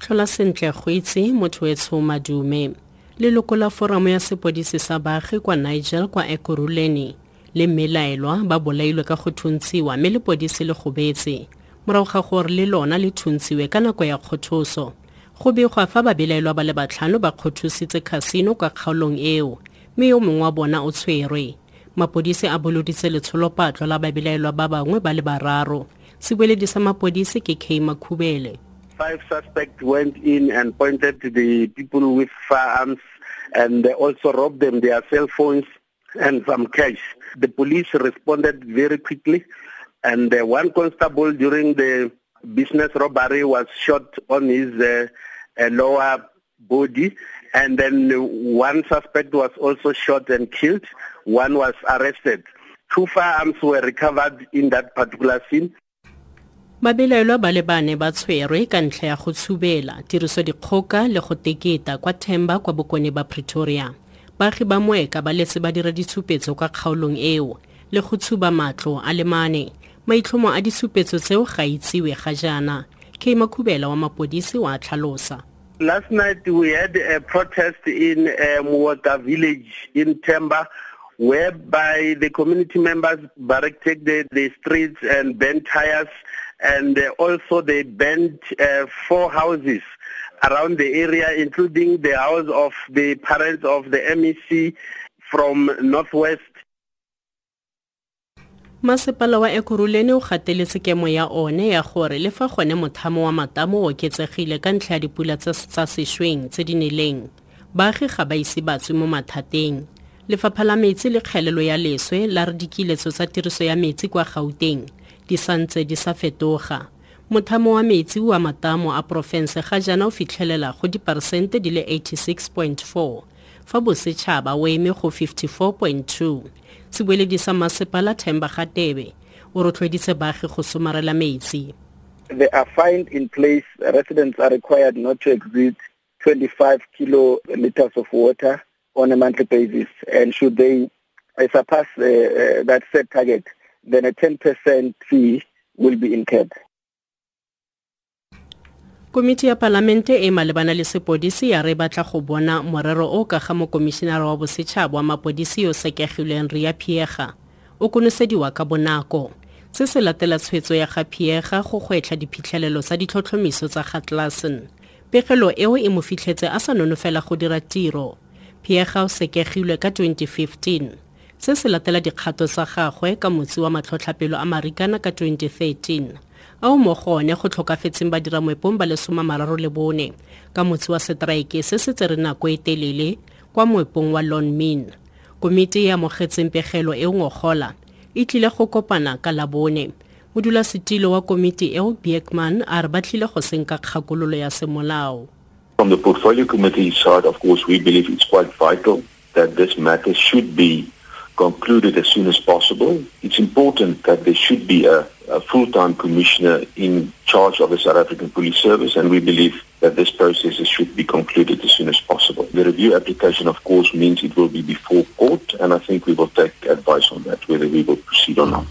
tlhola sentle itse motho etsho madume leloko la foramo ya sepodisi sa baagi kwa nigel kwa ekuruleni le mmelaelwa ba bolailwe ka go thuntshiwa mme lepodisi le gobetse. Morago ga gore le lona le thuntshiwe ka nako ya kgothoso go begwa fa babelaelwa ba le batlhano ba kgothositse casino kwa kgaolong eo mme yo mongwe wa bona o tshwerwe. Mapodisi a boloditse letsholopatlo la babelaelwa ba bangwe ba le bararo. Sebueledi sa mapodisi ke k makhubele Five suspects went in and pointed to the people with firearms and they also robbed them their cell phones and some cash. The police responded very quickly and one constable during the business robbery was shot on his uh, lower body and then one suspect was also shot and killed. One was arrested. Two firearms were recovered in that particular scene. Babelaelwa ba le bane ba tshwerwe ka ntlha ya go tshubela tirisodikgoka le go teketa kwa themba kwa bokone ba pretoria. Baagi ba moeka ba letse ba dira ditshupetso kwa kgaolong eo le go tshuba matlo a le mane. Maitlhomo a ditshupetso tseo ga itsiwe ga jaana. K makhubela wa mapodisi wa tlhalosa. Last night we had a protest in um, Water Village in Temba whereby the community members barricaded the streets and bent tires and uh, also they bent uh, four houses around the area including the house of the parents of the MEC from Northwest. Masepala wa ekurulene o gateletse kemo ya one ya gore le fa gone mothamo wa matamo o oketsegile ka ntlha ya dipula tsa sešweng tse di neleng. Baagi ga ba ise batswe mo mathateng. Lefapha la metsi le kgelelo ya leswe la re dikiletso tsa tiriso ya metsi kwa gauteng di santse di sa fetoga mothamo wa metsi wa matamo a porofense ga jaana o fitlhelela go diperesente di le 86.4 fa bosetšhaba o eme go 54.2 sebueledi sa masepala themba gadebe o rotloeditse baagi go somarela metsi There are fined in place. Residents are required not to exceed 25 kiloliters of water on a monthly basis. And should they surpass uh, uh, that set target, then a 10% fee will be incurred. komiti ya palamente e malebana le sepodisi ya re batla go bona morero o ka ga mokomišenara wa bosetšhaba wa mapodisi yo sekegilweng ria phiega o konosediwa ka bonako. Se se latela tshwetso ya ga phiega go gwetlha diphitlhelelo tsa ditlhotlhomiso tsa ga tlasen. Pegelo eo e mo fitlhetse a sa nonofela go dira tiro. Phiega o sekegilwe ka 2015 se se latela dikgato tsa gagwe ka motsi wa matlhotlhapelo a marikana ka 2013 ao mo gone go tlhokafetseng badiramoepong ba lesoma mararo le bone ka motsi wa seteraeke se se tsere nako e telele kwa moepong wa lon min komiti e amogetseng pegelo e ngogola e tlile go kopana ka labone. Modulasetilo wa komiti eo biekman a re ba tlile go senka kgakololo ya semolao. From the portfolio committee side, of course, we believe it's quite vital that this matter should be concluded as soon as possible. It's important that there should be a, a full-time commissioner in charge of the South African Police Service, and we believe that this process should be concluded as soon as possible. The review application, of course, means it will be before court, and I think we will take advice on that, whether we will proceed or not.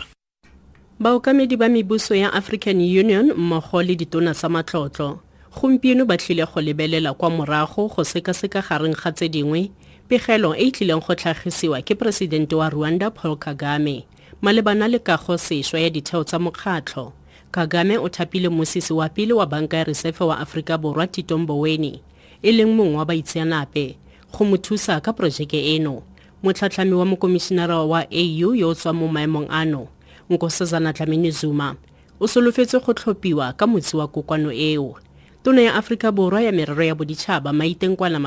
baokamedi ba mebuso ya african union mmogo le ditona tsa matlotlo gompieno ba tlile go lebelela kwa morago go sekaseka gareng ga tse dingwe pegelo e e tlileng go tlhagisiwa ke poresidente wa rwanda paul kagame. Malebana le kago sešwa ya ditheo tsa mokgatlho kagame o thapile mosisi wa pele wa banka ya resefe wa aforika borwa tito mboweni e leng mongwe wa baitseanape go mo thusa ka porojeke eno. Motlhatlhami wa mokomišenara wa au yo o tswang mo maemong ano nkosazana dlamini zuma o solofetse go tlhophiwa ka motsi wa kokwano eo. Tona ya aforika borwa ya merero ya boditšhaba maiteng kwana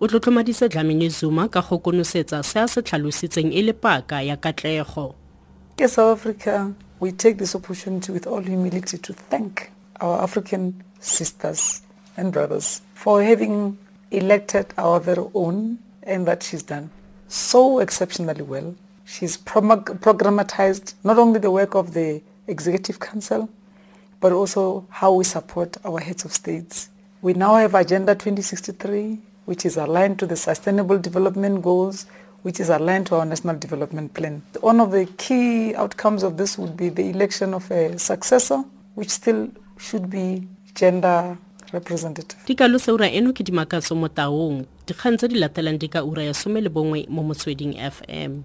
o tlotlomaditse dlamini zuma ka go konosetsa se a se tlhalositseng e le paka ya katlego Yes, South Africa, we take this opportunity with all humility to thank our African sisters and brothers for having elected our very own and that she's done so exceptionally well. She's programmatized not only the work of the Executive Council, but also how we support our heads of states. We now have Agenda 2063, which is aligned to the Sustainable Development Goals, which is aligned to our National Development Plan. One of the key outcomes of this would be the election of a successor, which still should be gender representative. Ura eno ke ura ya mo motsweding fm